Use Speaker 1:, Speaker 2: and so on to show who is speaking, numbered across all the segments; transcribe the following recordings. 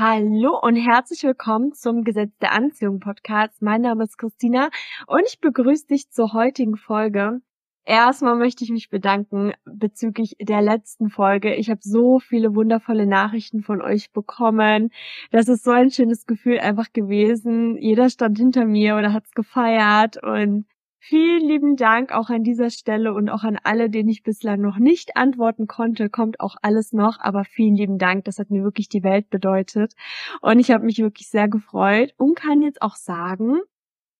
Speaker 1: Hallo und herzlich willkommen zum Gesetz der Anziehung Podcast. Mein Name ist Christina und ich begrüße dich zur heutigen Folge. Erstmal möchte ich mich bedanken bezüglich der letzten Folge. Ich habe so viele wundervolle Nachrichten von euch bekommen. Das ist so ein schönes Gefühl einfach gewesen. Jeder stand hinter mir oder hat's gefeiert und Vielen lieben Dank auch an dieser Stelle und auch an alle, denen ich bislang noch nicht antworten konnte. Kommt auch alles noch, aber vielen lieben Dank. Das hat mir wirklich die Welt bedeutet. Und ich habe mich wirklich sehr gefreut und kann jetzt auch sagen,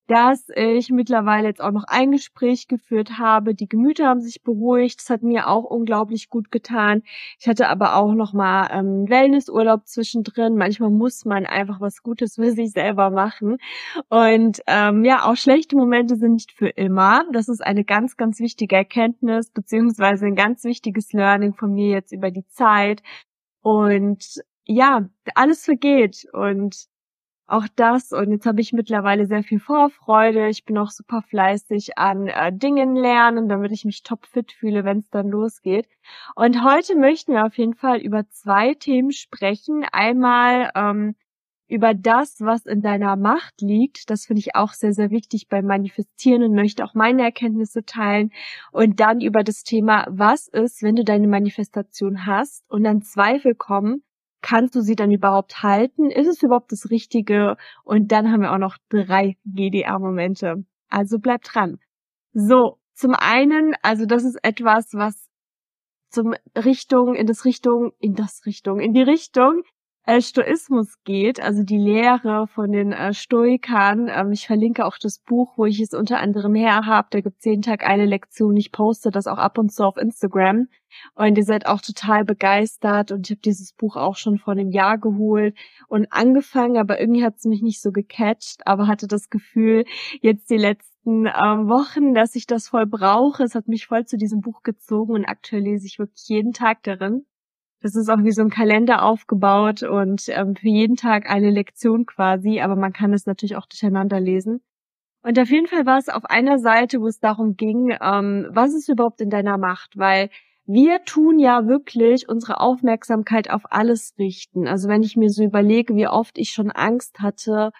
Speaker 1: dass ich mittlerweile jetzt auch noch ein Gespräch geführt habe. Die Gemüter haben sich beruhigt. Das hat mir auch unglaublich gut getan. Ich hatte aber auch noch mal ähm, Wellnessurlaub zwischendrin. Manchmal muss man einfach was Gutes für sich selber machen. Und ähm, ja, auch schlechte Momente sind nicht für immer. Das ist eine ganz, ganz wichtige Erkenntnis beziehungsweise ein ganz wichtiges Learning von mir jetzt über die Zeit. Und ja, alles vergeht und auch das. Und jetzt habe ich mittlerweile sehr viel Vorfreude. Ich bin auch super fleißig an äh, Dingen lernen, damit ich mich topfit fühle, wenn es dann losgeht. Und heute möchten wir auf jeden Fall über zwei Themen sprechen. Einmal ähm, über das, was in deiner Macht liegt. Das finde ich auch sehr, sehr wichtig beim Manifestieren und möchte auch meine Erkenntnisse teilen. Und dann über das Thema, was ist, wenn du deine Manifestation hast und dann Zweifel kommen, kannst du sie dann überhaupt halten? Ist es überhaupt das Richtige? Und dann haben wir auch noch drei GDR-Momente. Also bleib dran. So, zum einen, also das ist etwas, was zum Richtung, in das Richtung, in das Richtung, in die Richtung äh, Stoismus geht, also die Lehre von den äh, Stoikern. Ähm, ich verlinke auch das Buch, wo ich es unter anderem her habe. Da gibt es jeden Tag eine Lektion. Ich poste das auch ab und zu auf Instagram. Und ihr seid auch total begeistert. Und ich habe dieses Buch auch schon vor einem Jahr geholt und angefangen, aber irgendwie hat es mich nicht so gecatcht, aber hatte das Gefühl, jetzt die letzten ähm, Wochen, dass ich das voll brauche. Es hat mich voll zu diesem Buch gezogen und aktuell lese ich wirklich jeden Tag darin. Das ist auch wie so ein Kalender aufgebaut und ähm, für jeden Tag eine Lektion quasi, aber man kann es natürlich auch durcheinander lesen. Und auf jeden Fall war es auf einer Seite, wo es darum ging, ähm, was ist überhaupt in deiner Macht, weil wir tun ja wirklich unsere Aufmerksamkeit auf alles richten. Also wenn ich mir so überlege, wie oft ich schon Angst hatte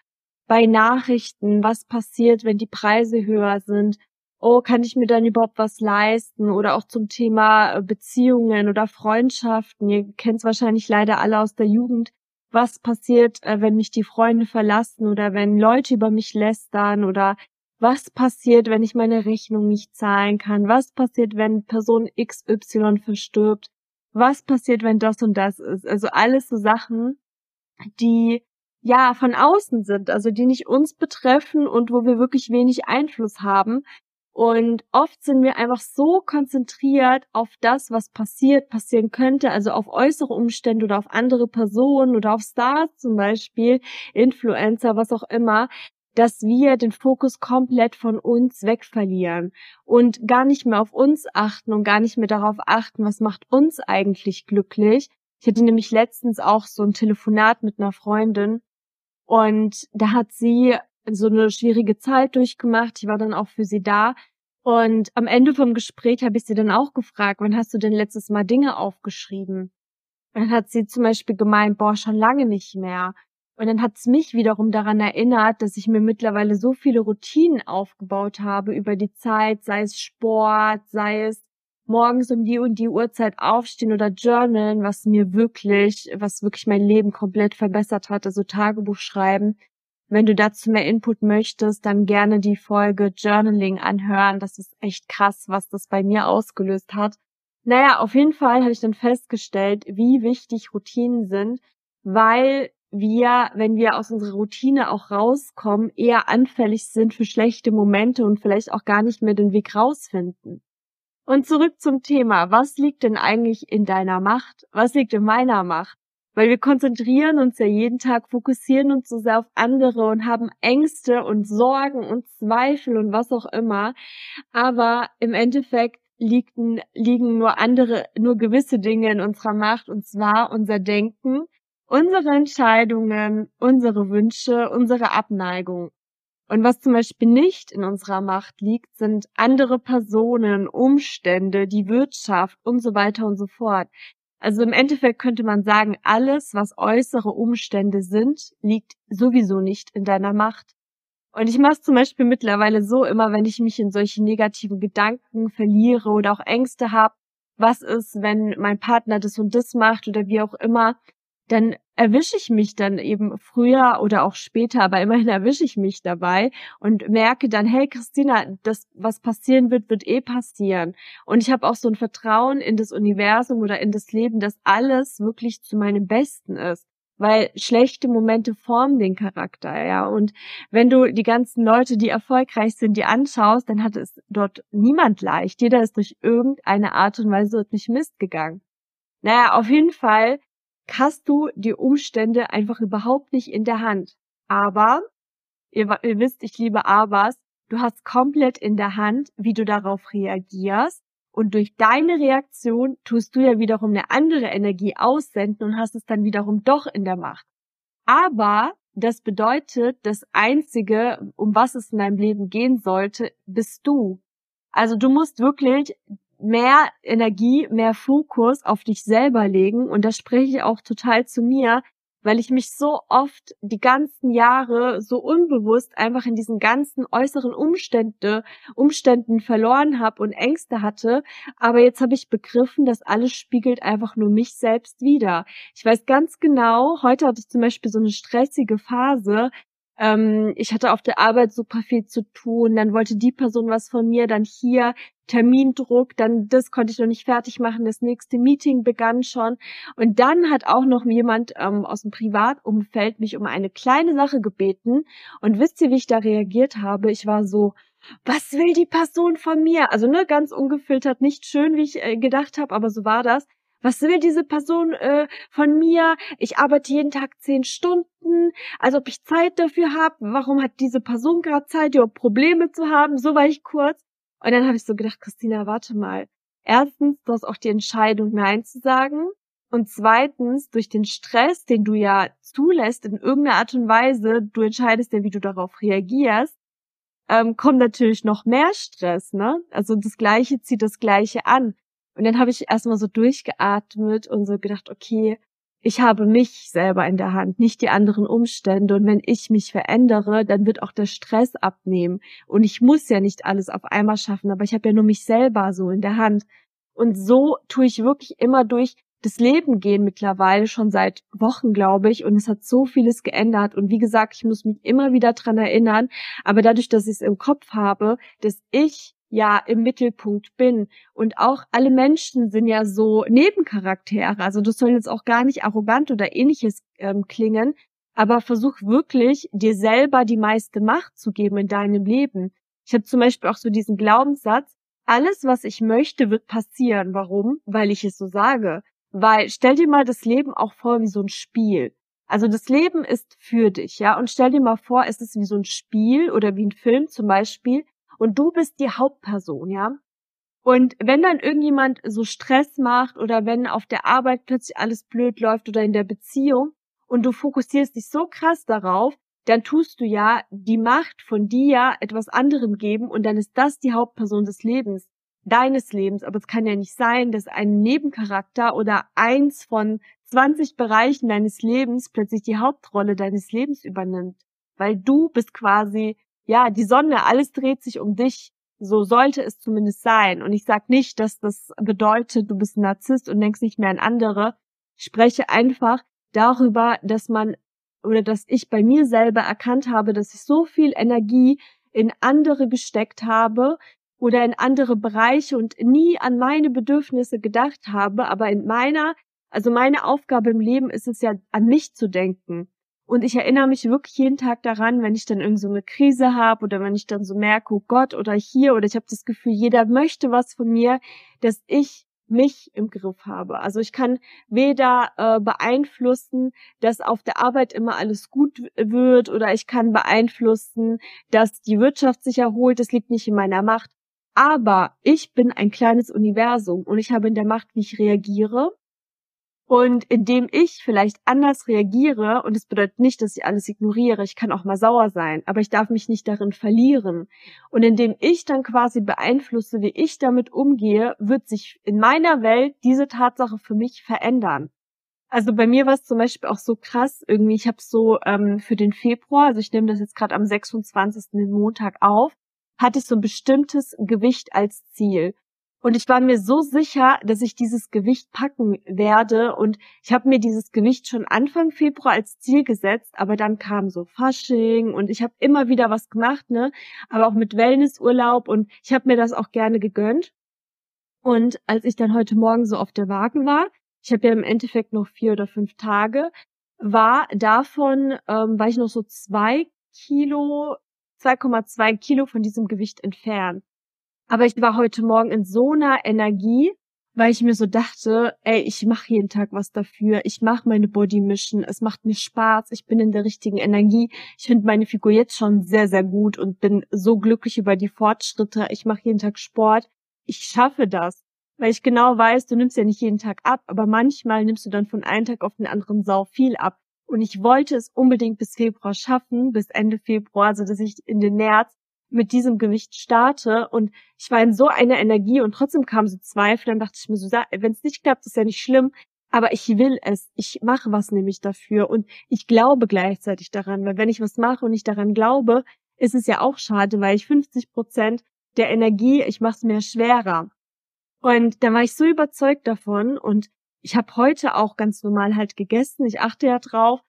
Speaker 1: bei Nachrichten, was passiert, wenn die Preise höher sind, oh, kann ich mir dann überhaupt was leisten? Oder auch zum Thema äh, Beziehungen oder Freundschaften. Ihr kennt es wahrscheinlich leider alle aus der Jugend. Was passiert, äh, wenn mich die Freunde verlassen oder wenn Leute über mich lästern oder was passiert, wenn ich meine Rechnung nicht zahlen kann? Was passiert, wenn Person XY verstirbt? Was passiert, wenn das und das ist? Also alles so Sachen, die ja von außen sind, also die nicht uns betreffen und wo wir wirklich wenig Einfluss haben, und oft sind wir einfach so konzentriert auf das, was passiert, passieren könnte, also auf äußere Umstände oder auf andere Personen oder auf Stars zum Beispiel, Influencer, was auch immer, dass wir den Fokus komplett von uns wegverlieren und gar nicht mehr auf uns achten und gar nicht mehr darauf achten, was macht uns eigentlich glücklich. Ich hatte nämlich letztens auch so ein Telefonat mit einer Freundin und da hat sie so eine schwierige Zeit durchgemacht. Ich war dann auch für sie da. Und am Ende vom Gespräch habe ich sie dann auch gefragt, wann hast du denn letztes Mal Dinge aufgeschrieben? Dann hat sie zum Beispiel gemeint, boah, schon lange nicht mehr. Und dann hat es mich wiederum daran erinnert, dass ich mir mittlerweile so viele Routinen aufgebaut habe über die Zeit, sei es Sport, sei es morgens um die und die Uhrzeit aufstehen oder journalen, was mir wirklich, was wirklich mein Leben komplett verbessert hat, also Tagebuch schreiben. Wenn du dazu mehr Input möchtest, dann gerne die Folge Journaling anhören. Das ist echt krass, was das bei mir ausgelöst hat. Naja, auf jeden Fall habe ich dann festgestellt, wie wichtig Routinen sind, weil wir, wenn wir aus unserer Routine auch rauskommen, eher anfällig sind für schlechte Momente und vielleicht auch gar nicht mehr den Weg rausfinden. Und zurück zum Thema. Was liegt denn eigentlich in deiner Macht? Was liegt in meiner Macht? Weil wir konzentrieren uns ja jeden Tag, fokussieren uns so sehr auf andere und haben Ängste und Sorgen und Zweifel und was auch immer. Aber im Endeffekt liegen, liegen nur andere, nur gewisse Dinge in unserer Macht und zwar unser Denken, unsere Entscheidungen, unsere Wünsche, unsere Abneigung. Und was zum Beispiel nicht in unserer Macht liegt, sind andere Personen, Umstände, die Wirtschaft und so weiter und so fort. Also im Endeffekt könnte man sagen, alles, was äußere Umstände sind, liegt sowieso nicht in deiner Macht. Und ich mache es zum Beispiel mittlerweile so, immer wenn ich mich in solche negativen Gedanken verliere oder auch Ängste habe, was ist, wenn mein Partner das und das macht oder wie auch immer, dann erwische ich mich dann eben früher oder auch später, aber immerhin erwische ich mich dabei und merke dann, hey Christina, das, was passieren wird, wird eh passieren. Und ich habe auch so ein Vertrauen in das Universum oder in das Leben, dass alles wirklich zu meinem Besten ist. Weil schlechte Momente formen den Charakter, ja. Und wenn du die ganzen Leute, die erfolgreich sind, die anschaust, dann hat es dort niemand leicht. Jeder ist durch irgendeine Art und Weise durch Mist gegangen. Naja, auf jeden Fall hast du die Umstände einfach überhaupt nicht in der Hand. Aber, ihr, ihr wisst, ich liebe Abers, du hast komplett in der Hand, wie du darauf reagierst. Und durch deine Reaktion tust du ja wiederum eine andere Energie aussenden und hast es dann wiederum doch in der Macht. Aber das bedeutet, das Einzige, um was es in deinem Leben gehen sollte, bist du. Also du musst wirklich mehr Energie, mehr Fokus auf dich selber legen. Und das spreche ich auch total zu mir, weil ich mich so oft die ganzen Jahre so unbewusst einfach in diesen ganzen äußeren Umstände, Umständen verloren habe und Ängste hatte. Aber jetzt habe ich begriffen, dass alles spiegelt einfach nur mich selbst wieder. Ich weiß ganz genau, heute hatte ich zum Beispiel so eine stressige Phase, ähm, ich hatte auf der Arbeit super viel zu tun, dann wollte die Person was von mir, dann hier Termindruck, dann das konnte ich noch nicht fertig machen, das nächste Meeting begann schon und dann hat auch noch jemand ähm, aus dem Privatumfeld mich um eine kleine Sache gebeten und wisst ihr, wie ich da reagiert habe? Ich war so, was will die Person von mir? Also ne, ganz ungefiltert, nicht schön, wie ich äh, gedacht habe, aber so war das. Was will diese Person äh, von mir? Ich arbeite jeden Tag zehn Stunden, als ob ich Zeit dafür habe. Warum hat diese Person gerade Zeit, überhaupt Probleme zu haben? So war ich kurz. Und dann habe ich so gedacht, Christina, warte mal. Erstens, du hast auch die Entscheidung, Nein zu sagen. Und zweitens, durch den Stress, den du ja zulässt in irgendeiner Art und Weise, du entscheidest ja, wie du darauf reagierst, ähm, kommt natürlich noch mehr Stress, ne? Also das Gleiche zieht das Gleiche an. Und dann habe ich erstmal so durchgeatmet und so gedacht, okay, ich habe mich selber in der Hand, nicht die anderen Umstände. Und wenn ich mich verändere, dann wird auch der Stress abnehmen. Und ich muss ja nicht alles auf einmal schaffen, aber ich habe ja nur mich selber so in der Hand. Und so tue ich wirklich immer durch das Leben gehen mittlerweile schon seit Wochen, glaube ich. Und es hat so vieles geändert. Und wie gesagt, ich muss mich immer wieder dran erinnern. Aber dadurch, dass ich es im Kopf habe, dass ich ja im Mittelpunkt bin. Und auch alle Menschen sind ja so Nebencharaktere. Also das soll jetzt auch gar nicht arrogant oder ähnliches ähm, klingen, aber versuch wirklich, dir selber die meiste Macht zu geben in deinem Leben. Ich habe zum Beispiel auch so diesen Glaubenssatz, alles, was ich möchte, wird passieren. Warum? Weil ich es so sage. Weil stell dir mal das Leben auch vor wie so ein Spiel. Also das Leben ist für dich, ja. Und stell dir mal vor, es ist wie so ein Spiel oder wie ein Film zum Beispiel und du bist die Hauptperson, ja. Und wenn dann irgendjemand so Stress macht oder wenn auf der Arbeit plötzlich alles blöd läuft oder in der Beziehung und du fokussierst dich so krass darauf, dann tust du ja die Macht von dir etwas anderem geben und dann ist das die Hauptperson des Lebens, deines Lebens. Aber es kann ja nicht sein, dass ein Nebencharakter oder eins von 20 Bereichen deines Lebens plötzlich die Hauptrolle deines Lebens übernimmt. Weil du bist quasi ja, die Sonne, alles dreht sich um dich. So sollte es zumindest sein. Und ich sag nicht, dass das bedeutet, du bist ein Narzisst und denkst nicht mehr an andere. Ich spreche einfach darüber, dass man oder dass ich bei mir selber erkannt habe, dass ich so viel Energie in andere gesteckt habe oder in andere Bereiche und nie an meine Bedürfnisse gedacht habe, aber in meiner, also meine Aufgabe im Leben ist es ja, an mich zu denken. Und ich erinnere mich wirklich jeden Tag daran, wenn ich dann irgend so eine Krise habe oder wenn ich dann so merke, oh Gott, oder hier, oder ich habe das Gefühl, jeder möchte was von mir, dass ich mich im Griff habe. Also ich kann weder äh, beeinflussen, dass auf der Arbeit immer alles gut wird oder ich kann beeinflussen, dass die Wirtschaft sich erholt. Das liegt nicht in meiner Macht. Aber ich bin ein kleines Universum und ich habe in der Macht, wie ich reagiere Und indem ich vielleicht anders reagiere, und es bedeutet nicht, dass ich alles ignoriere, ich kann auch mal sauer sein, aber ich darf mich nicht darin verlieren. Und indem ich dann quasi beeinflusse, wie ich damit umgehe, wird sich in meiner Welt diese Tatsache für mich verändern. Also bei mir war es zum Beispiel auch so krass, irgendwie, ich habe so ähm, für den Februar, also ich nehme das jetzt gerade am 26. den Montag auf, hatte ich so ein bestimmtes Gewicht als Ziel. Und ich war mir so sicher, dass ich dieses Gewicht packen werde. Und ich habe mir dieses Gewicht schon Anfang Februar als Ziel gesetzt, aber dann kam so Fasching und ich habe immer wieder was gemacht, ne? Aber auch mit Wellnessurlaub und ich habe mir das auch gerne gegönnt. Und als ich dann heute Morgen so auf der Waage war, ich habe ja im Endeffekt noch vier oder fünf Tage, war davon, ähm, war ich noch so zwei Kilo, 2,2 Kilo von diesem Gewicht entfernt. Aber ich war heute Morgen in so einer Energie, weil ich mir so dachte, ey, ich mache jeden Tag was dafür. Ich mache meine Body Mission. Es macht mir Spaß. Ich bin in der richtigen Energie. Ich finde meine Figur jetzt schon sehr, sehr gut und bin so glücklich über die Fortschritte. Ich mache jeden Tag Sport. Ich schaffe das. Weil ich genau weiß, du nimmst ja nicht jeden Tag ab, aber manchmal nimmst du dann von einem Tag auf den anderen sau viel ab. Und ich wollte es unbedingt bis Februar schaffen, bis Ende Februar, so dass ich in den März mit diesem Gewicht starte. Und ich war in so einer Energie und trotzdem kamen so Zweifel, dann dachte ich mir so, wenn es nicht klappt, ist ja nicht schlimm, aber ich will es, ich mache was nämlich dafür. Und ich glaube gleichzeitig daran, weil wenn ich was mache und nicht daran glaube, ist es ja auch schade, weil ich 50 Prozent der Energie, ich mache es mir schwerer. Und da war ich so überzeugt davon. Und ich habe heute auch ganz normal halt gegessen, ich achte ja drauf.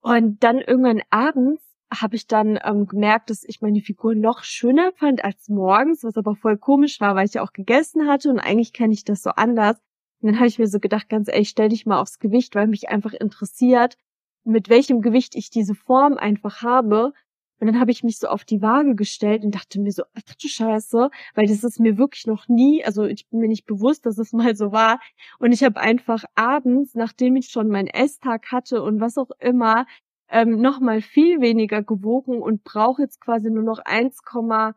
Speaker 1: Und dann irgendwann abends habe ich dann ähm, gemerkt, dass ich meine Figur noch schöner fand als morgens, was aber voll komisch war, weil ich ja auch gegessen hatte und eigentlich kenne ich das so anders. Und dann habe ich mir so gedacht, ganz ehrlich, stell dich mal aufs Gewicht, weil mich einfach interessiert, mit welchem Gewicht ich diese Form einfach habe. Und dann habe ich mich so auf die Waage gestellt und dachte mir so, ach du Scheiße, weil das ist mir wirklich noch nie, also ich bin mir nicht bewusst, dass es mal so war. Und ich habe einfach abends, nachdem ich schon meinen Esstag hatte und was auch immer, ähm, noch mal viel weniger gewogen und brauche jetzt quasi nur noch 1,5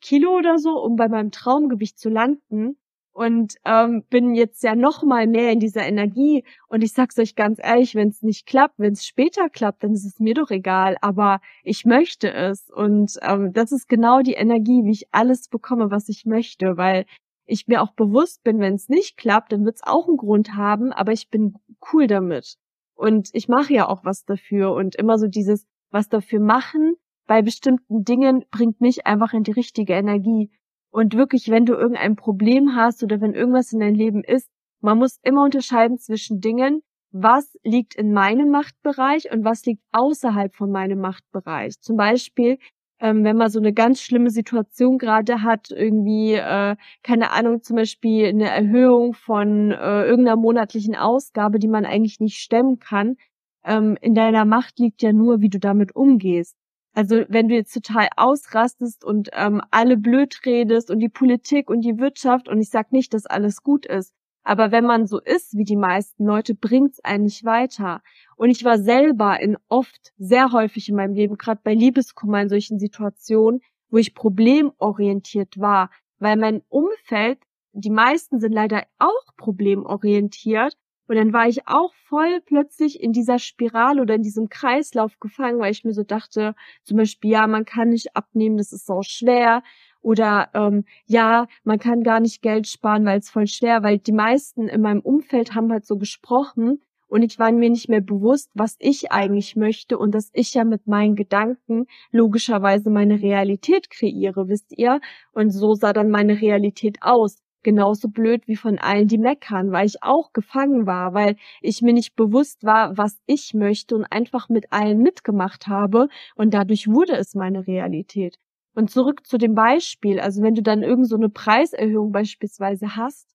Speaker 1: Kilo oder so, um bei meinem Traumgewicht zu landen. Und ähm, bin jetzt ja noch mal mehr in dieser Energie. Und ich sag's euch ganz ehrlich, wenn es nicht klappt, wenn es später klappt, dann ist es mir doch egal, aber ich möchte es. Und ähm, das ist genau die Energie, wie ich alles bekomme, was ich möchte, weil ich mir auch bewusst bin, wenn es nicht klappt, dann wird es auch einen Grund haben, aber ich bin cool damit. Und ich mache ja auch was dafür und immer so dieses was dafür machen bei bestimmten Dingen bringt mich einfach in die richtige Energie. Und wirklich, wenn du irgendein Problem hast oder wenn irgendwas in deinem Leben ist, man muss immer unterscheiden zwischen Dingen, was liegt in meinem Machtbereich und was liegt außerhalb von meinem Machtbereich. Zum Beispiel ähm, wenn man so eine ganz schlimme Situation gerade hat, irgendwie, äh, keine Ahnung, zum Beispiel eine Erhöhung von äh, irgendeiner monatlichen Ausgabe, die man eigentlich nicht stemmen kann, ähm, in deiner Macht liegt ja nur, wie du damit umgehst. Also wenn du jetzt total ausrastest und ähm, alle blöd redest und die Politik und die Wirtschaft und ich sag nicht, dass alles gut ist, aber wenn man so ist wie die meisten Leute, bringt's einen nicht weiter. Und ich war selber in oft, sehr häufig in meinem Leben, gerade bei Liebeskummer in solchen Situationen, wo ich problemorientiert war, weil mein Umfeld, die meisten sind leider auch problemorientiert. Und dann war ich auch voll plötzlich in dieser Spirale oder in diesem Kreislauf gefangen, weil ich mir so dachte, zum Beispiel, ja, man kann nicht abnehmen, das ist so schwer. Oder ähm, ja, man kann gar nicht Geld sparen, weil es voll schwer, weil die meisten in meinem Umfeld haben halt so gesprochen und ich war mir nicht mehr bewusst, was ich eigentlich möchte und dass ich ja mit meinen Gedanken logischerweise meine Realität kreiere, wisst ihr? Und so sah dann meine Realität aus. Genauso blöd wie von allen, die meckern, weil ich auch gefangen war, weil ich mir nicht bewusst war, was ich möchte und einfach mit allen mitgemacht habe und dadurch wurde es meine Realität. Und zurück zu dem Beispiel, also wenn du dann irgend so eine Preiserhöhung beispielsweise hast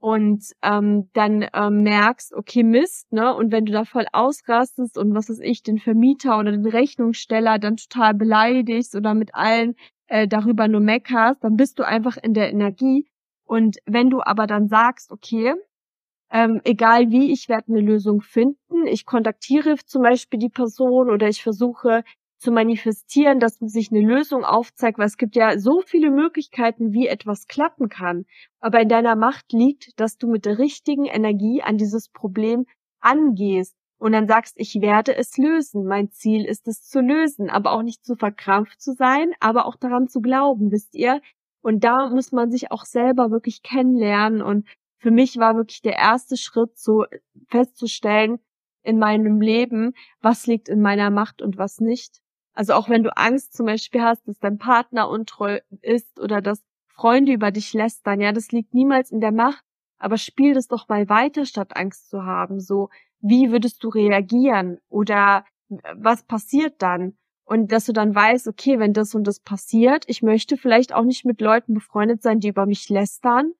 Speaker 1: und ähm, dann ähm, merkst, okay, Mist, ne? Und wenn du da voll ausrastest und was weiß ich, den Vermieter oder den Rechnungssteller dann total beleidigst oder mit allen äh, darüber nur meckerst, dann bist du einfach in der Energie. Und wenn du aber dann sagst, okay, ähm, egal wie, ich werde eine Lösung finden. Ich kontaktiere zum Beispiel die Person oder ich versuche zu manifestieren, dass sich eine Lösung aufzeigt, weil es gibt ja so viele Möglichkeiten, wie etwas klappen kann. Aber in deiner Macht liegt, dass du mit der richtigen Energie an dieses Problem angehst und dann sagst, ich werde es lösen. Mein Ziel ist es zu lösen, aber auch nicht zu verkrampft zu sein, aber auch daran zu glauben, wisst ihr? Und da muss man sich auch selber wirklich kennenlernen und für mich war wirklich der erste Schritt, so festzustellen in meinem Leben, was liegt in meiner Macht und was nicht. Also auch wenn du Angst zum Beispiel hast, dass dein Partner untreu ist oder dass Freunde über dich lästern, ja, das liegt niemals in der Macht, aber spiel das doch mal weiter, statt Angst zu haben. So, wie würdest du reagieren? Oder was passiert dann? Und dass du dann weißt, okay, wenn das und das passiert, ich möchte vielleicht auch nicht mit Leuten befreundet sein, die über mich lästern,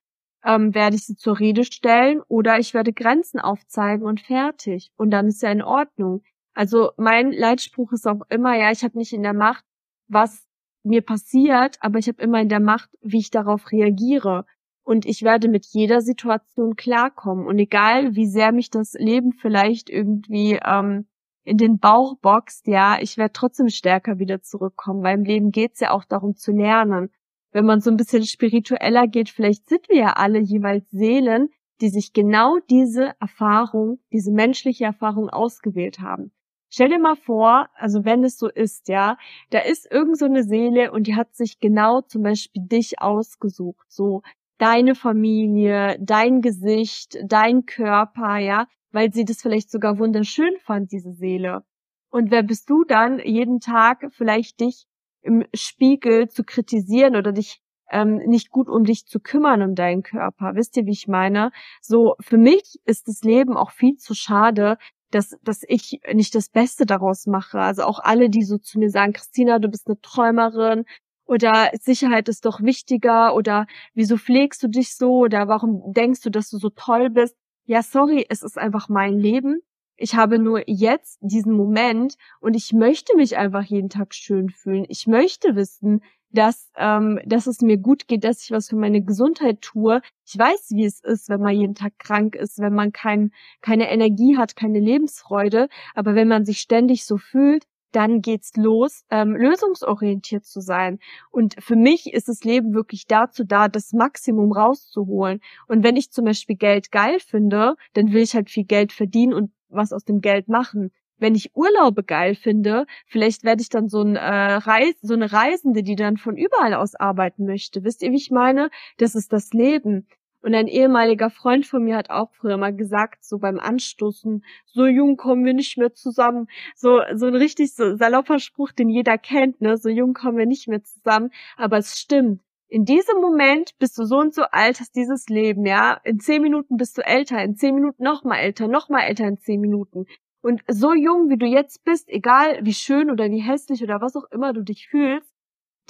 Speaker 1: ähm, werde ich sie zur Rede stellen oder ich werde Grenzen aufzeigen und fertig. Und dann ist ja in Ordnung. Also mein Leitspruch ist auch immer, ja, ich habe nicht in der Macht, was mir passiert, aber ich habe immer in der Macht, wie ich darauf reagiere. Und ich werde mit jeder Situation klarkommen. Und egal, wie sehr mich das Leben vielleicht irgendwie ähm, in den Bauch boxt, ja, ich werde trotzdem stärker wieder zurückkommen, weil im Leben geht's ja auch darum zu lernen wenn man so ein bisschen spiritueller geht, vielleicht sind wir ja alle jeweils Seelen, die sich genau diese Erfahrung, diese menschliche Erfahrung ausgewählt haben. Stell dir mal vor, also wenn es so ist, ja, da ist irgend so eine Seele und die hat sich genau zum Beispiel dich ausgesucht, so deine Familie, dein Gesicht, dein Körper, ja, weil sie das vielleicht sogar wunderschön fand, diese Seele. Und wer bist du dann, jeden Tag vielleicht dich im Spiegel zu kritisieren oder dich ähm, nicht gut um dich zu kümmern, um deinen Körper. Wisst ihr, wie ich meine? So, für mich ist das Leben auch viel zu schade, dass, dass ich nicht das Beste daraus mache. Also auch alle, die so zu mir sagen, Christina, du bist eine Träumerin oder Sicherheit ist doch wichtiger oder wieso pflegst du dich so oder warum denkst du, dass du so toll bist? Ja, sorry, es ist einfach mein Leben ich habe nur jetzt diesen Moment und ich möchte mich einfach jeden Tag schön fühlen. Ich möchte wissen, dass, ähm, dass es mir gut geht, dass ich was für meine Gesundheit tue. Ich weiß, wie es ist, wenn man jeden Tag krank ist, wenn man kein, keine Energie hat, keine Lebensfreude. Aber wenn man sich ständig so fühlt, dann geht's los, ähm, lösungsorientiert zu sein. Und für mich ist das Leben wirklich dazu da, das Maximum rauszuholen. Und wenn ich zum Beispiel Geld geil finde, dann will ich halt viel Geld verdienen und was aus dem Geld machen. Wenn ich Urlaube geil finde, vielleicht werde ich dann so, ein, äh, Reis, so eine Reisende, die dann von überall aus arbeiten möchte. Wisst ihr, wie ich meine? Das ist das Leben. Und ein ehemaliger Freund von mir hat auch früher mal gesagt, so beim Anstoßen, so jung kommen wir nicht mehr zusammen. So, so ein richtig so salopper Spruch, den jeder kennt, ne? So jung kommen wir nicht mehr zusammen. Aber es stimmt in diesem Moment bist du so und so alt, hast dieses Leben, ja. In zehn Minuten bist du älter, in zehn Minuten noch mal älter, noch mal älter in zehn Minuten. Und so jung, wie du jetzt bist, egal wie schön oder wie hässlich oder was auch immer du dich fühlst,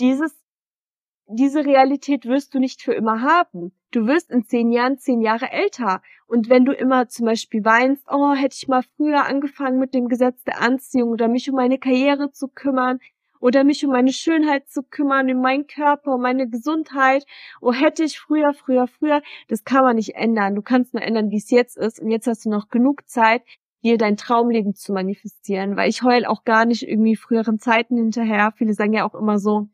Speaker 1: dieses, diese Realität wirst du nicht für immer haben. Du wirst in zehn Jahren zehn Jahre älter. Und wenn du immer zum Beispiel weinst, oh, hätte ich mal früher angefangen mit dem Gesetz der Anziehung oder mich um meine Karriere zu kümmern, oder mich um meine Schönheit zu kümmern, um meinen Körper, um meine Gesundheit. Oh, hätte ich früher, früher, früher. Das kann man nicht ändern. Du kannst nur ändern, wie es jetzt ist. Und jetzt hast du noch genug Zeit, dir dein Traumleben zu manifestieren, weil ich heul auch gar nicht irgendwie früheren Zeiten hinterher. Viele sagen ja auch immer so,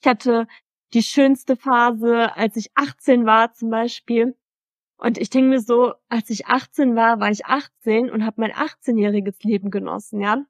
Speaker 1: ich hatte die schönste Phase, als ich 18 war zum Beispiel. Und ich denke mir so, als ich 18 war, war ich 18 und habe mein 18-jähriges Leben genossen, ja.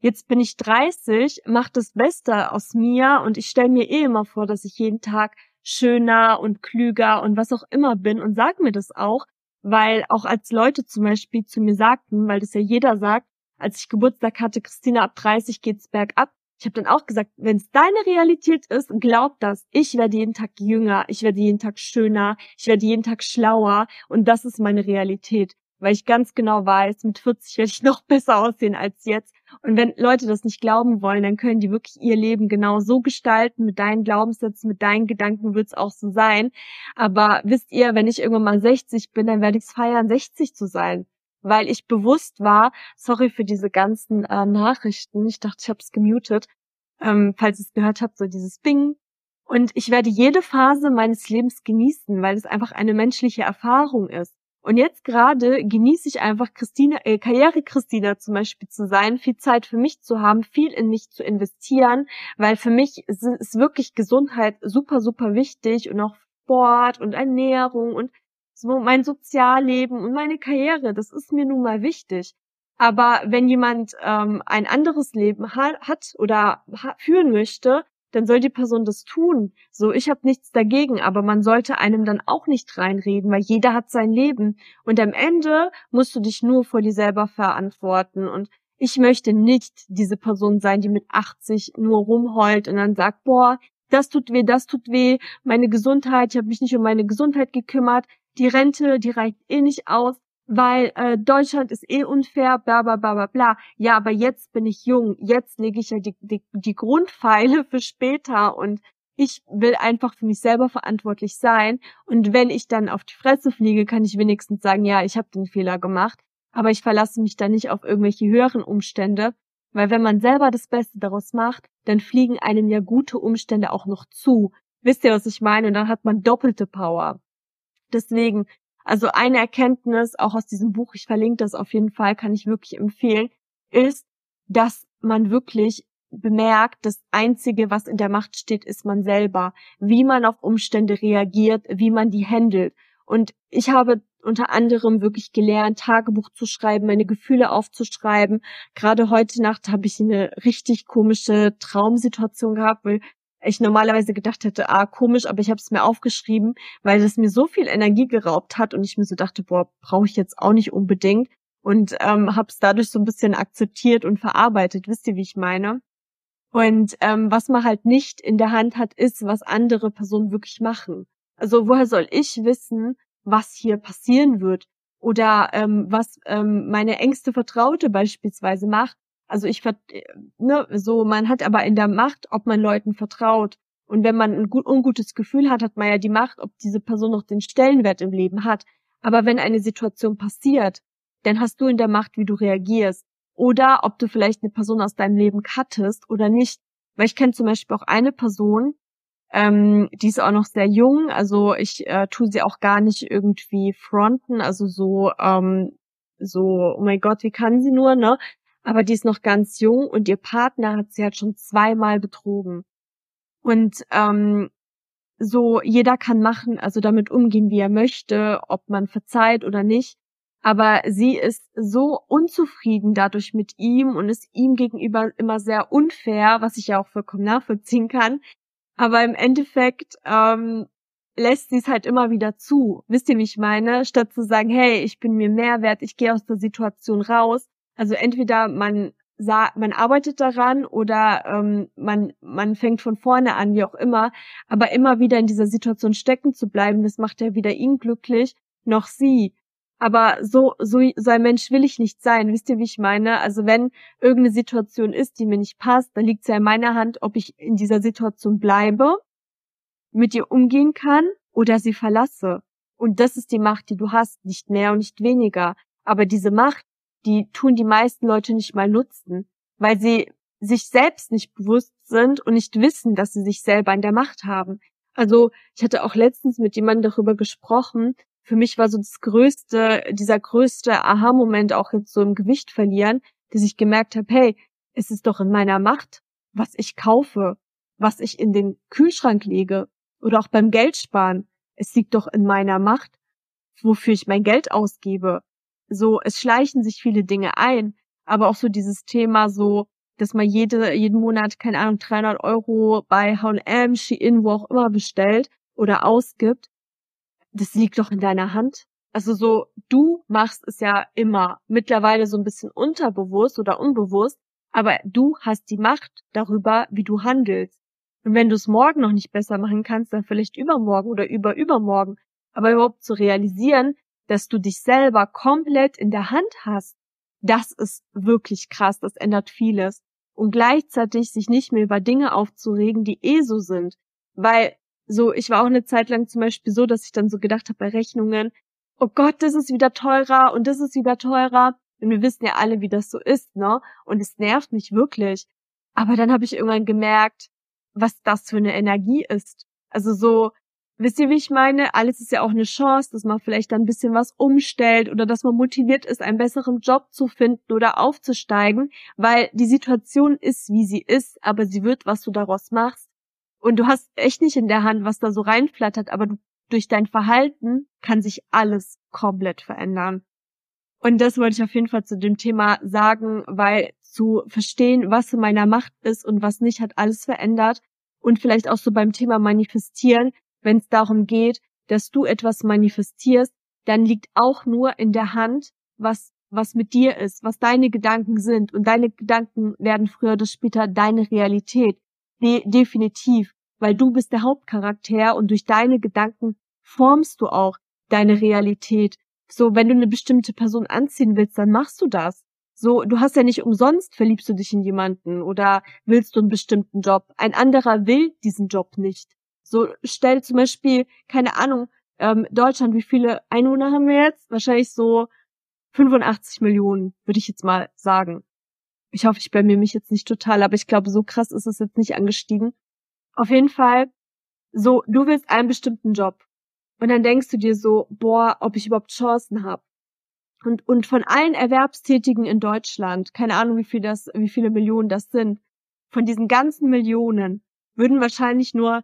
Speaker 1: Jetzt bin ich 30, mach das Beste aus mir und ich stelle mir eh immer vor, dass ich jeden Tag schöner und klüger und was auch immer bin und sag mir das auch, weil auch als Leute zum Beispiel zu mir sagten, weil das ja jeder sagt, als ich Geburtstag hatte, Christina, ab 30 geht's bergab. Ich habe dann auch gesagt, wenn es deine Realität ist, glaub das. Ich werde jeden Tag jünger, ich werde jeden Tag schöner, ich werde jeden Tag schlauer und das ist meine Realität weil ich ganz genau weiß, mit 40 werde ich noch besser aussehen als jetzt. Und wenn Leute das nicht glauben wollen, dann können die wirklich ihr Leben genau so gestalten, mit deinen Glaubenssätzen, mit deinen Gedanken wird es auch so sein. Aber wisst ihr, wenn ich irgendwann mal 60 bin, dann werde ich es feiern, 60 zu sein. Weil ich bewusst war, sorry für diese ganzen äh, Nachrichten, ich dachte, ich habe es gemutet, ähm, falls ihr es gehört habt, so dieses Bing. Und ich werde jede Phase meines Lebens genießen, weil es einfach eine menschliche Erfahrung ist. Und jetzt gerade genieße ich einfach Christina, äh, Karriere Christina zum Beispiel zu sein, viel Zeit für mich zu haben, viel in mich zu investieren, weil für mich ist, ist wirklich Gesundheit super, super wichtig und auch Sport und Ernährung und so mein Sozialleben und meine Karriere, das ist mir nun mal wichtig. Aber wenn jemand ähm, ein anderes Leben ha hat oder ha führen möchte, dann soll die Person das tun. So, ich habe nichts dagegen, aber man sollte einem dann auch nicht reinreden, weil jeder hat sein Leben. Und am Ende musst du dich nur vor dir selber verantworten. Und ich möchte nicht diese Person sein, die mit 80 nur rumheult und dann sagt, boah, das tut weh, das tut weh, meine Gesundheit, ich habe mich nicht um meine Gesundheit gekümmert, die Rente, die reicht eh nicht aus weil äh, Deutschland ist eh unfair, bla bla bla bla bla. Ja, aber jetzt bin ich jung, jetzt lege ich ja die, die, die Grundpfeile für später und ich will einfach für mich selber verantwortlich sein. Und wenn ich dann auf die Fresse fliege, kann ich wenigstens sagen, ja, ich habe den Fehler gemacht. Aber ich verlasse mich da nicht auf irgendwelche höheren Umstände, weil wenn man selber das Beste daraus macht, dann fliegen einem ja gute Umstände auch noch zu. Wisst ihr, was ich meine? Und dann hat man doppelte Power. Deswegen also eine Erkenntnis, auch aus diesem Buch, ich verlinke das auf jeden Fall, kann ich wirklich empfehlen, ist, dass man wirklich bemerkt, das Einzige, was in der Macht steht, ist man selber. Wie man auf Umstände reagiert, wie man die handelt. Und ich habe unter anderem wirklich gelernt, Tagebuch zu schreiben, meine Gefühle aufzuschreiben. Gerade heute Nacht habe ich eine richtig komische Traumsituation gehabt, weil ich normalerweise gedacht hätte, ah, komisch, aber ich habe es mir aufgeschrieben, weil es mir so viel Energie geraubt hat und ich mir so dachte, boah, brauche ich jetzt auch nicht unbedingt und ähm, habe es dadurch so ein bisschen akzeptiert und verarbeitet. Wisst ihr, wie ich meine? Und ähm, was man halt nicht in der Hand hat, ist, was andere Personen wirklich machen. Also woher soll ich wissen, was hier passieren wird? Oder ähm, was ähm, meine engste Vertraute beispielsweise macht, also ich, ne, so, man hat aber in der Macht, ob man Leuten vertraut. Und wenn man ein gut, ungutes Gefühl hat, hat man ja die Macht, ob diese Person noch den Stellenwert im Leben hat. Aber wenn eine Situation passiert, dann hast du in der Macht, wie du reagierst. Oder ob du vielleicht eine Person aus deinem Leben cuttest oder nicht. Weil ich kenne zum Beispiel auch eine Person, ähm, die ist auch noch sehr jung, also ich äh, tue sie auch gar nicht irgendwie fronten, also so, ähm, so, oh mein Gott, wie kann sie nur, ne? Aber die ist noch ganz jung und ihr Partner hat sie halt schon zweimal betrogen. Und ähm, so jeder kann machen, also damit umgehen, wie er möchte, ob man verzeiht oder nicht. Aber sie ist so unzufrieden dadurch mit ihm und ist ihm gegenüber immer sehr unfair, was ich ja auch vollkommen nachvollziehen kann. Aber im Endeffekt ähm, lässt sie es halt immer wieder zu. Wisst ihr, wie ich meine? Statt zu sagen, hey, ich bin mir mehr wert, ich gehe aus der Situation raus, also entweder man man arbeitet daran oder ähm, man man fängt von vorne an, wie auch immer, aber immer wieder in dieser Situation stecken zu bleiben, das macht ja weder ihn glücklich noch sie. Aber so so so ein Mensch will ich nicht sein. Wisst ihr, wie ich meine? Also wenn irgendeine Situation ist, die mir nicht passt, dann liegt es ja in meiner Hand, ob ich in dieser Situation bleibe, mit ihr umgehen kann oder sie verlasse. Und das ist die Macht, die du hast, nicht mehr und nicht weniger. Aber diese Macht, die tun die meisten Leute nicht mal nutzen, weil sie sich selbst nicht bewusst sind und nicht wissen, dass sie sich selber in der Macht haben. Also ich hatte auch letztens mit jemandem darüber gesprochen. Für mich war so das größte, dieser größte Aha-Moment auch jetzt so im Gewicht verlieren, dass ich gemerkt habe, hey, es ist doch in meiner Macht, was ich kaufe, was ich in den Kühlschrank lege oder auch beim Geldsparen. Es liegt doch in meiner Macht, wofür ich mein Geld ausgebe so, es schleichen sich viele Dinge ein, aber auch so dieses Thema so, dass man jede, jeden Monat, keine Ahnung, 300 Euro bei H&M, Shein, wo auch immer bestellt oder ausgibt, das liegt doch in deiner Hand. Also so, du machst es ja immer mittlerweile so ein bisschen unterbewusst oder unbewusst, aber du hast die Macht darüber, wie du handelst. Und wenn du es morgen noch nicht besser machen kannst, dann vielleicht übermorgen oder überübermorgen. Aber überhaupt zu realisieren, dass du dich selber komplett in der Hand hast, das ist wirklich krass, das ändert vieles. Und gleichzeitig sich nicht mehr über Dinge aufzuregen, die eh so sind. Weil so, ich war auch eine Zeit lang zum Beispiel so, dass ich dann so gedacht habe bei Rechnungen, oh Gott, das ist wieder teurer und das ist wieder teurer. Und wir wissen ja alle, wie das so ist, ne? Und es nervt mich wirklich. Aber dann habe ich irgendwann gemerkt, was das für eine Energie ist. Also so, Wisst ihr, wie ich meine? Alles ist ja auch eine Chance, dass man vielleicht dann ein bisschen was umstellt oder dass man motiviert ist, einen besseren Job zu finden oder aufzusteigen, weil die Situation ist, wie sie ist, aber sie wird, was du daraus machst. Und du hast echt nicht in der Hand, was da so reinflattert, aber du, durch dein Verhalten kann sich alles komplett verändern. Und das wollte ich auf jeden Fall zu dem Thema sagen, weil zu verstehen, was in meiner Macht ist und was nicht, hat alles verändert. Und vielleicht auch so beim Thema Manifestieren, wenn es darum geht, dass du etwas manifestierst, dann liegt auch nur in der Hand, was was mit dir ist, was deine Gedanken sind. Und deine Gedanken werden früher oder später deine Realität. De definitiv. Weil du bist der Hauptcharakter und durch deine Gedanken formst du auch deine Realität. So, wenn du eine bestimmte Person anziehen willst, dann machst du das. So, du hast ja nicht umsonst verliebst du dich in jemanden oder willst du einen bestimmten Job. Ein anderer will diesen Job nicht. So, stell zum Beispiel, keine Ahnung, ähm, Deutschland, wie viele Einwohner haben wir jetzt? Wahrscheinlich so 85 Millionen, würde ich jetzt mal sagen. Ich hoffe, ich blamier mich jetzt nicht total, aber ich glaube, so krass ist es jetzt nicht angestiegen. Auf jeden Fall, so, du willst einen bestimmten Job. Und dann denkst du dir so, boah, ob ich überhaupt Chancen habe. Und, und von allen Erwerbstätigen in Deutschland, keine Ahnung, wie viel das, wie viele Millionen das sind, von diesen ganzen Millionen würden wahrscheinlich nur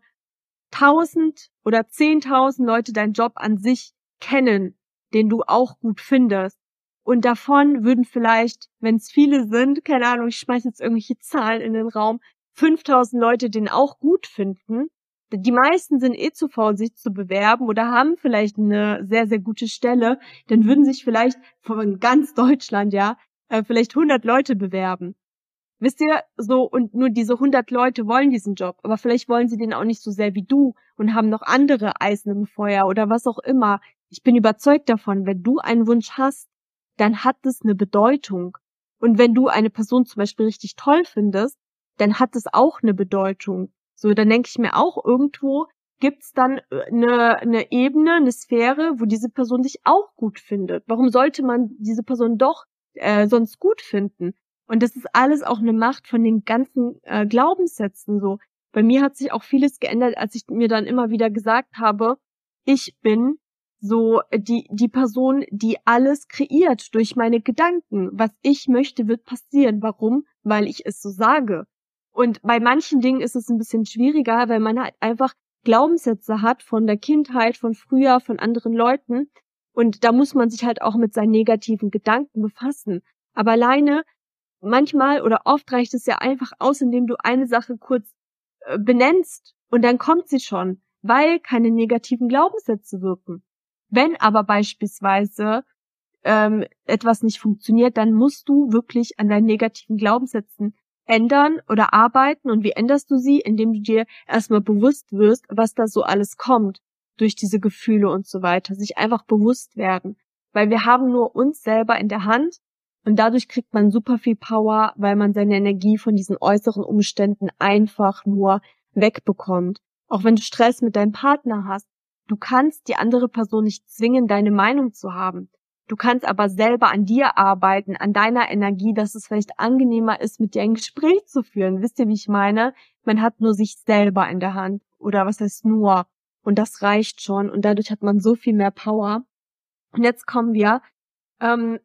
Speaker 1: tausend oder zehntausend Leute deinen Job an sich kennen, den du auch gut findest. Und davon würden vielleicht, wenn es viele sind, keine Ahnung, ich schmeiße jetzt irgendwelche Zahlen in den Raum, 5000 Leute den auch gut finden. Die meisten sind eh zu faul, sich zu bewerben oder haben vielleicht eine sehr, sehr gute Stelle. Dann würden sich vielleicht von ganz Deutschland, ja, äh, vielleicht 100 Leute bewerben. Wisst ihr, so, und nur diese 100 Leute wollen diesen Job, aber vielleicht wollen sie den auch nicht so sehr wie du und haben noch andere Eisen im Feuer oder was auch immer. Ich bin überzeugt davon, wenn du einen Wunsch hast, dann hat es eine Bedeutung. Und wenn du eine Person zum Beispiel richtig toll findest, dann hat es auch eine Bedeutung. So, dann denke ich mir auch irgendwo, gibt's dann äh, eine, eine Ebene, eine Sphäre, wo diese Person sich auch gut findet. Warum sollte man diese Person doch äh, sonst gut finden? Und das ist alles auch eine Macht von den ganzen äh, Glaubenssätzen so. Bei mir hat sich auch vieles geändert, als ich mir dann immer wieder gesagt habe, ich bin so die, die Person, die alles kreiert durch meine Gedanken. Was ich möchte, wird passieren. Warum? Weil ich es so sage. Und bei manchen Dingen ist es ein bisschen schwieriger, weil man halt einfach Glaubenssätze hat von der Kindheit, von früher, von anderen Leuten. Und da muss man sich halt auch mit seinen negativen Gedanken befassen. Aber alleine manchmal oder oft reicht es ja einfach aus, indem du eine Sache kurz äh, benennst und dann kommt sie schon, weil keine negativen Glaubenssätze wirken. Wenn aber beispielsweise ähm, etwas nicht funktioniert, dann musst du wirklich an deinen negativen Glaubenssätzen ändern oder arbeiten. Und wie änderst du sie? Indem du dir erstmal bewusst wirst, was da so alles kommt durch diese Gefühle und so weiter. Sich einfach bewusst werden. Weil wir haben nur uns selber in der Hand und dadurch kriegt man super viel Power, weil man seine Energie von diesen äußeren Umständen einfach nur wegbekommt. Auch wenn du Stress mit deinem Partner hast, du kannst die andere Person nicht zwingen, deine Meinung zu haben. Du kannst aber selber an dir arbeiten, an deiner Energie, dass es vielleicht angenehmer ist, mit dir ein Gespräch zu führen. Wisst ihr, wie ich meine? Man hat nur sich selber in der Hand. Oder was heißt nur? Und das reicht schon. Und dadurch hat man so viel mehr Power. Und jetzt kommen wir ähm,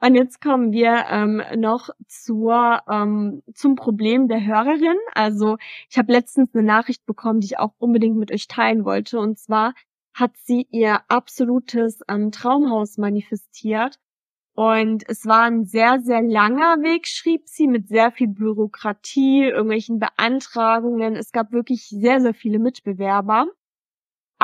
Speaker 1: und jetzt kommen wir ähm, noch zur ähm, zum Problem der Hörerin. Also ich habe letztens eine Nachricht bekommen, die ich auch unbedingt mit euch teilen wollte. Und zwar hat sie ihr absolutes ähm, Traumhaus manifestiert. Und es war ein sehr, sehr langer Weg, schrieb sie, mit sehr viel Bürokratie, irgendwelchen Beantragungen. Es gab wirklich sehr, sehr viele Mitbewerber.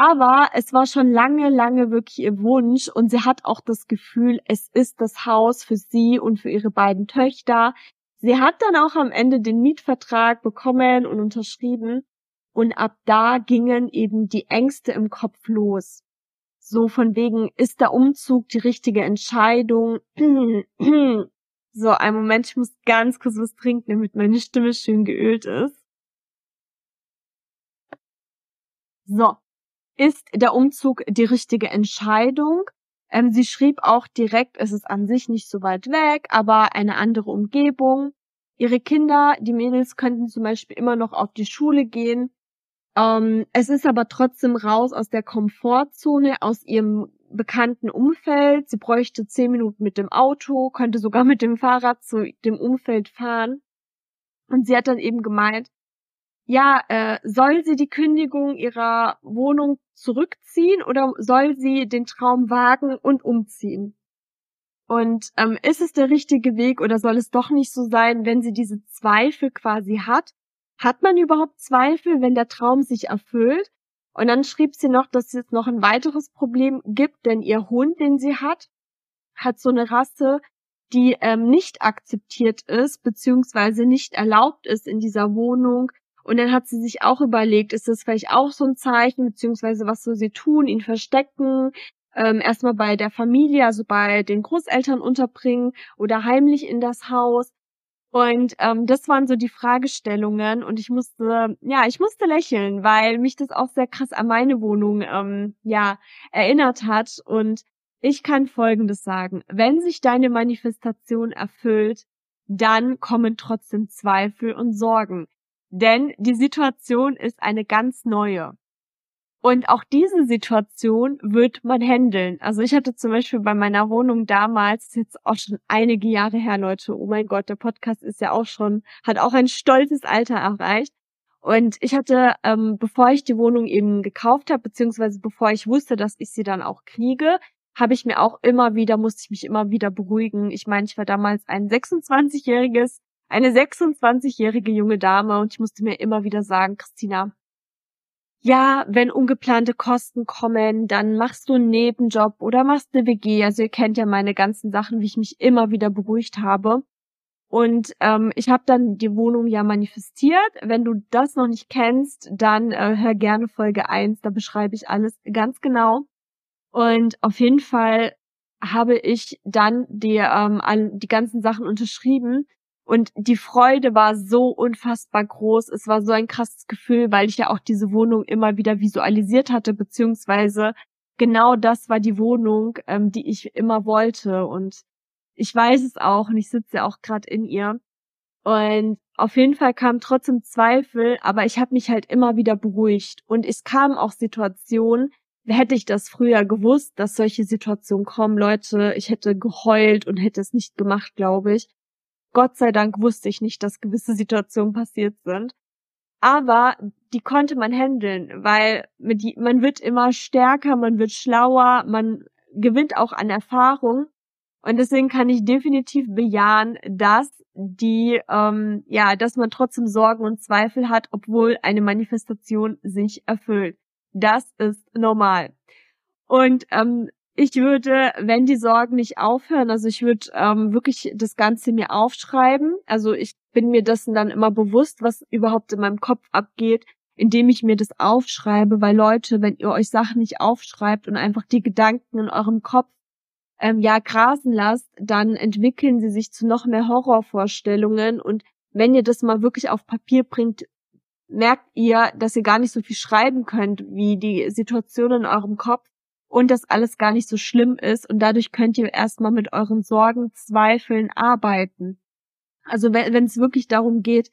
Speaker 1: Aber es war schon lange, lange wirklich ihr Wunsch und sie hat auch das Gefühl, es ist das Haus für sie und für ihre beiden Töchter. Sie hat dann auch am Ende den Mietvertrag bekommen und unterschrieben und ab da gingen eben die Ängste im Kopf los. So von wegen, ist der Umzug die richtige Entscheidung? so, ein Moment, ich muss ganz kurz was trinken, damit meine Stimme schön geölt ist. So, ist der Umzug die richtige Entscheidung? Ähm, sie schrieb auch direkt, es ist an sich nicht so weit weg, aber eine andere Umgebung. Ihre Kinder, die Mädels, könnten zum Beispiel immer noch auf die Schule gehen. Ähm, es ist aber trotzdem raus aus der Komfortzone, aus ihrem bekannten Umfeld. Sie bräuchte zehn Minuten mit dem Auto, könnte sogar mit dem Fahrrad zu dem Umfeld fahren. Und sie hat dann eben gemeint, ja, äh, soll sie die Kündigung ihrer Wohnung zurückziehen oder soll sie den Traum wagen und umziehen? Und ähm, ist es der richtige Weg oder soll es doch nicht so sein, wenn sie diese Zweifel quasi hat? Hat man überhaupt Zweifel, wenn der Traum sich erfüllt? Und dann schrieb sie noch, dass es noch ein weiteres Problem gibt, denn ihr Hund, den sie hat, hat so eine Rasse, die ähm, nicht akzeptiert ist, beziehungsweise nicht erlaubt ist in dieser Wohnung. Und dann hat sie sich auch überlegt, ist das vielleicht auch so ein Zeichen, beziehungsweise was soll sie tun, ihn verstecken, ähm, erstmal bei der Familie, also bei den Großeltern unterbringen oder heimlich in das Haus. Und ähm, das waren so die Fragestellungen und ich musste, ja, ich musste lächeln, weil mich das auch sehr krass an meine Wohnung, ähm, ja, erinnert hat. Und ich kann Folgendes sagen. Wenn sich deine Manifestation erfüllt, dann kommen trotzdem Zweifel und Sorgen. Denn die Situation ist eine ganz neue. Und auch diese Situation wird man handeln. Also ich hatte zum Beispiel bei meiner Wohnung damals, jetzt auch schon einige Jahre her, Leute, oh mein Gott, der Podcast ist ja auch schon, hat auch ein stolzes Alter erreicht. Und ich hatte, ähm, bevor ich die Wohnung eben gekauft habe, beziehungsweise bevor ich wusste, dass ich sie dann auch kriege, habe ich mir auch immer wieder, musste ich mich immer wieder beruhigen. Ich meine, ich war damals ein 26-jähriges, eine 26-jährige junge Dame und ich musste mir immer wieder sagen, Christina, ja, wenn ungeplante Kosten kommen, dann machst du einen Nebenjob oder machst eine WG. Also ihr kennt ja meine ganzen Sachen, wie ich mich immer wieder beruhigt habe. Und ähm, ich habe dann die Wohnung ja manifestiert. Wenn du das noch nicht kennst, dann äh, hör gerne Folge 1, da beschreibe ich alles ganz genau. Und auf jeden Fall habe ich dann die, ähm, die ganzen Sachen unterschrieben und die Freude war so unfassbar groß. Es war so ein krasses Gefühl, weil ich ja auch diese Wohnung immer wieder visualisiert hatte, beziehungsweise genau das war die Wohnung, ähm, die ich immer wollte. Und ich weiß es auch und ich sitze ja auch gerade in ihr. Und auf jeden Fall kam trotzdem Zweifel, aber ich habe mich halt immer wieder beruhigt. Und es kamen auch Situationen, hätte ich das früher gewusst, dass solche Situationen kommen, Leute, ich hätte geheult und hätte es nicht gemacht, glaube ich. Gott sei Dank wusste ich nicht, dass gewisse Situationen passiert sind. Aber die konnte man handeln, weil man wird immer stärker, man wird schlauer, man gewinnt auch an Erfahrung. Und deswegen kann ich definitiv bejahen, dass die, ähm, ja, dass man trotzdem Sorgen und Zweifel hat, obwohl eine Manifestation sich erfüllt. Das ist normal. Und ähm, ich würde, wenn die Sorgen nicht aufhören, also ich würde ähm, wirklich das Ganze mir aufschreiben. Also ich bin mir dessen dann immer bewusst, was überhaupt in meinem Kopf abgeht, indem ich mir das aufschreibe, weil Leute, wenn ihr euch Sachen nicht aufschreibt und einfach die Gedanken in eurem Kopf ähm, ja grasen lasst, dann entwickeln sie sich zu noch mehr Horrorvorstellungen. Und wenn ihr das mal wirklich auf Papier bringt, merkt ihr, dass ihr gar nicht so viel schreiben könnt, wie die Situation in eurem Kopf und dass alles gar nicht so schlimm ist und dadurch könnt ihr erstmal mit euren Sorgen, Zweifeln arbeiten. Also wenn es wirklich darum geht,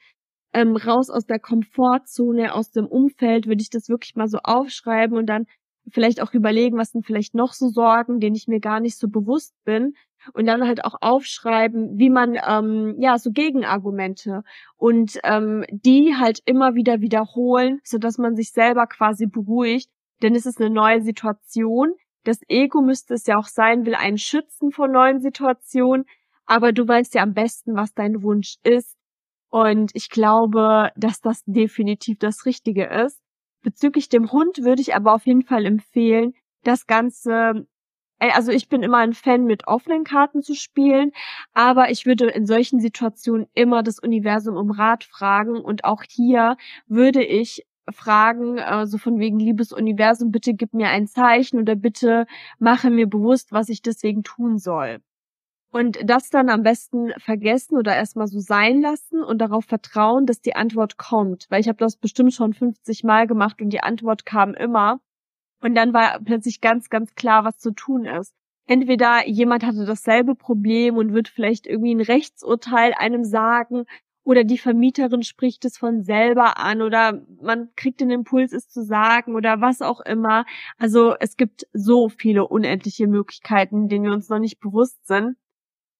Speaker 1: ähm, raus aus der Komfortzone, aus dem Umfeld, würde ich das wirklich mal so aufschreiben und dann vielleicht auch überlegen, was sind vielleicht noch so Sorgen, denen ich mir gar nicht so bewusst bin und dann halt auch aufschreiben, wie man ähm, ja so Gegenargumente und ähm, die halt immer wieder wiederholen, so dass man sich selber quasi beruhigt denn es ist eine neue Situation. Das Ego müsste es ja auch sein, will einen schützen vor neuen Situationen, aber du weißt ja am besten, was dein Wunsch ist. Und ich glaube, dass das definitiv das Richtige ist. Bezüglich dem Hund würde ich aber auf jeden Fall empfehlen, das Ganze also ich bin immer ein Fan, mit offenen Karten zu spielen, aber ich würde in solchen Situationen immer das Universum um Rat fragen und auch hier würde ich fragen, äh, so von wegen liebes Universum, bitte gib mir ein Zeichen oder bitte mache mir bewusst, was ich deswegen tun soll. Und das dann am besten vergessen oder erstmal so sein lassen und darauf vertrauen, dass die Antwort kommt. Weil ich habe das bestimmt schon 50 Mal gemacht und die Antwort kam immer. Und dann war plötzlich ganz, ganz klar, was zu tun ist. Entweder jemand hatte dasselbe Problem und wird vielleicht irgendwie ein Rechtsurteil einem sagen oder die Vermieterin spricht es von selber an oder man kriegt den Impuls, es zu sagen oder was auch immer. Also es gibt so viele unendliche Möglichkeiten, denen wir uns noch nicht bewusst sind.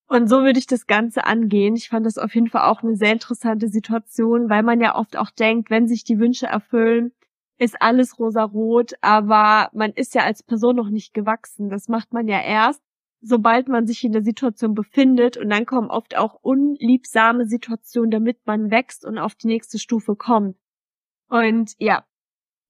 Speaker 1: Und so würde ich das Ganze angehen. Ich fand das auf jeden Fall auch eine sehr interessante Situation, weil man ja oft auch denkt, wenn sich die Wünsche erfüllen, ist alles rosarot, aber man ist ja als Person noch nicht gewachsen. Das macht man ja erst, sobald man sich in der Situation befindet und dann kommen oft auch unliebsame Situationen, damit man wächst und auf die nächste Stufe kommt. Und ja.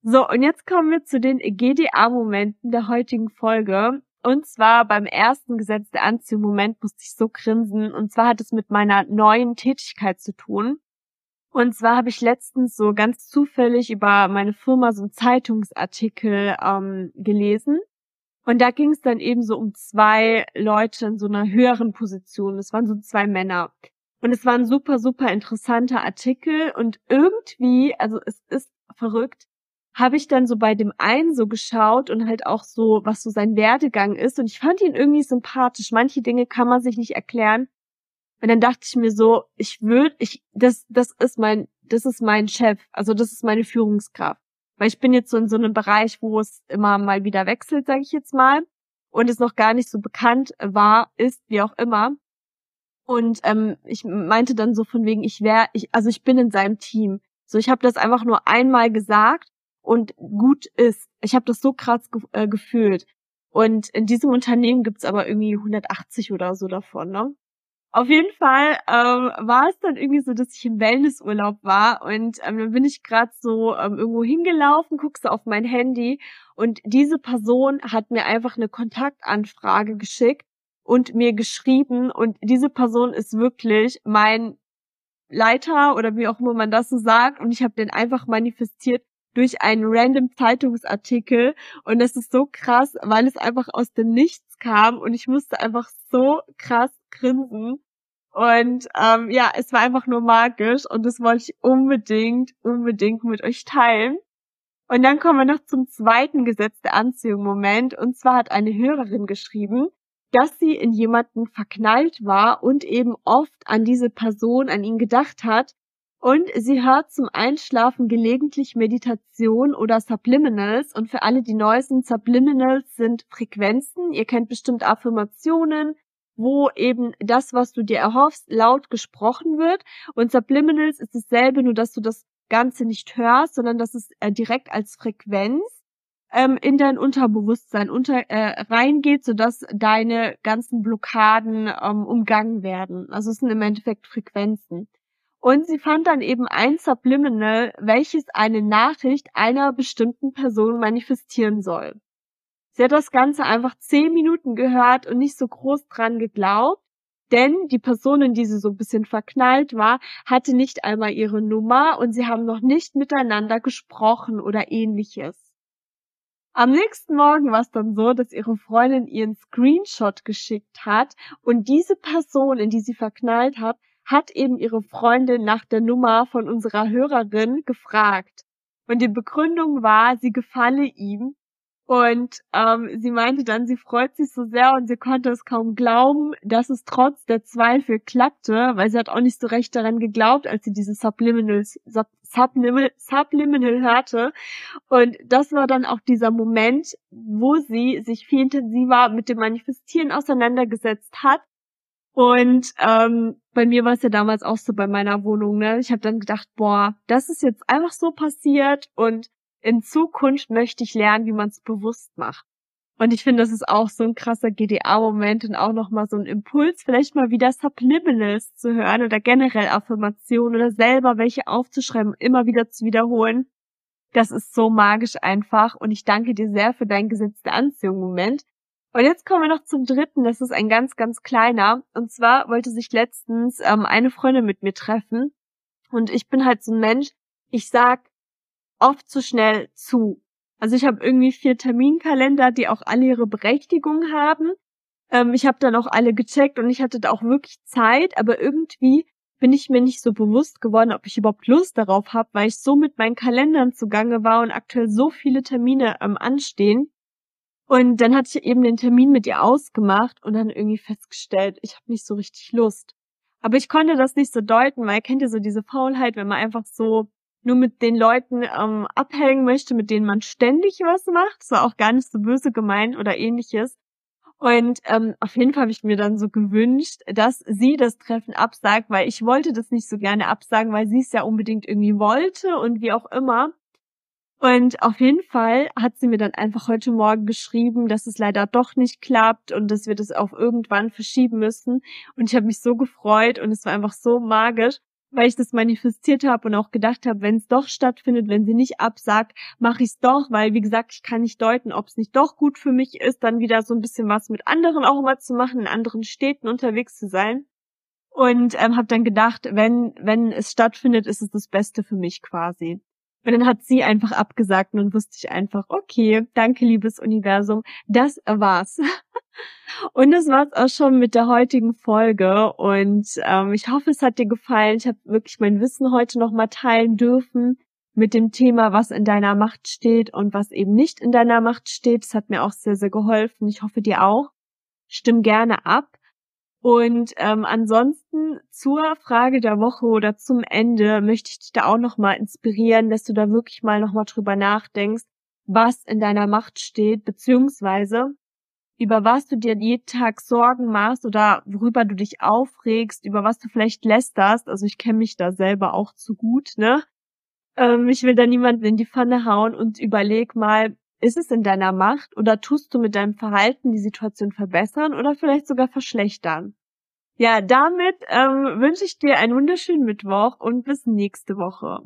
Speaker 1: So, und jetzt kommen wir zu den GDA-Momenten der heutigen Folge. Und zwar beim ersten Gesetz der Anziehung-Moment musste ich so grinsen. Und zwar hat es mit meiner neuen Tätigkeit zu tun. Und zwar habe ich letztens so ganz zufällig über meine Firma so einen Zeitungsartikel ähm, gelesen. Und da ging es dann eben so um zwei Leute in so einer höheren Position. Das waren so zwei Männer. Und es war ein super, super interessanter Artikel. Und irgendwie, also es ist verrückt, habe ich dann so bei dem einen so geschaut und halt auch so, was so sein Werdegang ist. Und ich fand ihn irgendwie sympathisch. Manche Dinge kann man sich nicht erklären. Und dann dachte ich mir so, ich würde, ich, das, das ist mein, das ist mein Chef. Also das ist meine Führungskraft. Weil ich bin jetzt so in so einem Bereich, wo es immer mal wieder wechselt, sage ich jetzt mal. Und es noch gar nicht so bekannt war, ist, wie auch immer. Und ähm, ich meinte dann so von wegen, ich wäre, ich, also ich bin in seinem Team. So, ich habe das einfach nur einmal gesagt und gut ist. Ich habe das so krass ge äh, gefühlt. Und in diesem Unternehmen gibt's aber irgendwie 180 oder so davon, ne? Auf jeden Fall ähm, war es dann irgendwie so, dass ich im Wellnessurlaub war und ähm, dann bin ich gerade so ähm, irgendwo hingelaufen, guckst auf mein Handy und diese Person hat mir einfach eine Kontaktanfrage geschickt und mir geschrieben und diese Person ist wirklich mein Leiter oder wie auch immer man das so sagt und ich habe den einfach manifestiert durch einen random Zeitungsartikel und das ist so krass, weil es einfach aus dem Nichts kam und ich musste einfach so krass grinsen. Und ähm, ja, es war einfach nur magisch und das wollte ich unbedingt, unbedingt mit euch teilen. Und dann kommen wir noch zum zweiten Gesetz der Anziehung Moment. Und zwar hat eine Hörerin geschrieben, dass sie in jemanden verknallt war und eben oft an diese Person, an ihn gedacht hat, und sie hört zum Einschlafen gelegentlich Meditation oder Subliminals. Und für alle, die neu sind, Subliminals sind Frequenzen. Ihr kennt bestimmt Affirmationen, wo eben das, was du dir erhoffst, laut gesprochen wird. Und Subliminals ist dasselbe, nur dass du das Ganze nicht hörst, sondern dass es äh, direkt als Frequenz ähm, in dein Unterbewusstsein unter, äh, reingeht, sodass deine ganzen Blockaden ähm, umgangen werden. Also es sind im Endeffekt Frequenzen. Und sie fand dann eben ein Subliminal, welches eine Nachricht einer bestimmten Person manifestieren soll. Sie hat das Ganze einfach zehn Minuten gehört und nicht so groß dran geglaubt, denn die Person, in die sie so ein bisschen verknallt war, hatte nicht einmal ihre Nummer und sie haben noch nicht miteinander gesprochen oder ähnliches. Am nächsten Morgen war es dann so, dass ihre Freundin ihren Screenshot geschickt hat und diese Person, in die sie verknallt hat, hat eben ihre Freundin nach der Nummer von unserer Hörerin gefragt. Und die Begründung war, sie gefalle ihm. Und ähm, sie meinte dann, sie freut sich so sehr und sie konnte es kaum glauben, dass es trotz der Zweifel klappte, weil sie hat auch nicht so recht daran geglaubt, als sie diese Subliminal, Sub, Subliminal, Subliminal hörte. Und das war dann auch dieser Moment, wo sie sich viel intensiver mit dem Manifestieren auseinandergesetzt hat und ähm, bei mir war es ja damals auch so bei meiner Wohnung, ne? Ich habe dann gedacht, boah, das ist jetzt einfach so passiert und in Zukunft möchte ich lernen, wie man es bewusst macht. Und ich finde, das ist auch so ein krasser GDA-Moment und auch nochmal so ein Impuls, vielleicht mal wieder Subliminals zu hören oder generell Affirmationen oder selber welche aufzuschreiben, immer wieder zu wiederholen. Das ist so magisch einfach und ich danke dir sehr für dein Gesetz der Anziehung-Moment. Und jetzt kommen wir noch zum dritten, das ist ein ganz, ganz kleiner. Und zwar wollte sich letztens ähm, eine Freundin mit mir treffen. Und ich bin halt so ein Mensch, ich sag oft zu schnell zu. Also ich habe irgendwie vier Terminkalender, die auch alle ihre Berechtigung haben. Ähm, ich habe dann auch alle gecheckt und ich hatte da auch wirklich Zeit, aber irgendwie bin ich mir nicht so bewusst geworden, ob ich überhaupt Lust darauf habe, weil ich so mit meinen Kalendern zugange war und aktuell so viele Termine ähm, anstehen und dann hatte ich eben den Termin mit ihr ausgemacht und dann irgendwie festgestellt, ich habe nicht so richtig Lust. Aber ich konnte das nicht so deuten, weil kennt ihr so diese Faulheit, wenn man einfach so nur mit den Leuten ähm, abhängen möchte, mit denen man ständig was macht. Das war auch gar nicht so böse gemeint oder ähnliches. Und ähm, auf jeden Fall habe ich mir dann so gewünscht, dass sie das Treffen absagt, weil ich wollte das nicht so gerne absagen, weil sie es ja unbedingt irgendwie wollte und wie auch immer. Und auf jeden Fall hat sie mir dann einfach heute Morgen geschrieben, dass es leider doch nicht klappt und dass wir das auf irgendwann verschieben müssen. Und ich habe mich so gefreut und es war einfach so magisch, weil ich das manifestiert habe und auch gedacht habe, wenn es doch stattfindet, wenn sie nicht absagt, mache ich es doch, weil wie gesagt, ich kann nicht deuten, ob es nicht doch gut für mich ist, dann wieder so ein bisschen was mit anderen auch mal zu machen, in anderen Städten unterwegs zu sein. Und ähm, habe dann gedacht, wenn wenn es stattfindet, ist es das Beste für mich quasi. Und dann hat sie einfach abgesagt und dann wusste ich einfach, okay, danke liebes Universum, das war's. Und das war's auch schon mit der heutigen Folge. Und ähm, ich hoffe, es hat dir gefallen. Ich habe wirklich mein Wissen heute nochmal teilen dürfen mit dem Thema, was in deiner Macht steht und was eben nicht in deiner Macht steht. Das hat mir auch sehr, sehr geholfen. Ich hoffe dir auch. Stimm gerne ab. Und ähm, ansonsten zur Frage der Woche oder zum Ende möchte ich dich da auch nochmal inspirieren, dass du da wirklich mal nochmal drüber nachdenkst, was in deiner Macht steht, beziehungsweise über was du dir jeden Tag Sorgen machst oder worüber du dich aufregst, über was du vielleicht lästerst. Also ich kenne mich da selber auch zu gut, ne? Ähm, ich will da niemanden in die Pfanne hauen und überleg mal, ist es in deiner Macht oder tust du mit deinem Verhalten die Situation verbessern oder vielleicht sogar verschlechtern? Ja, damit ähm, wünsche ich dir einen wunderschönen Mittwoch und bis nächste Woche.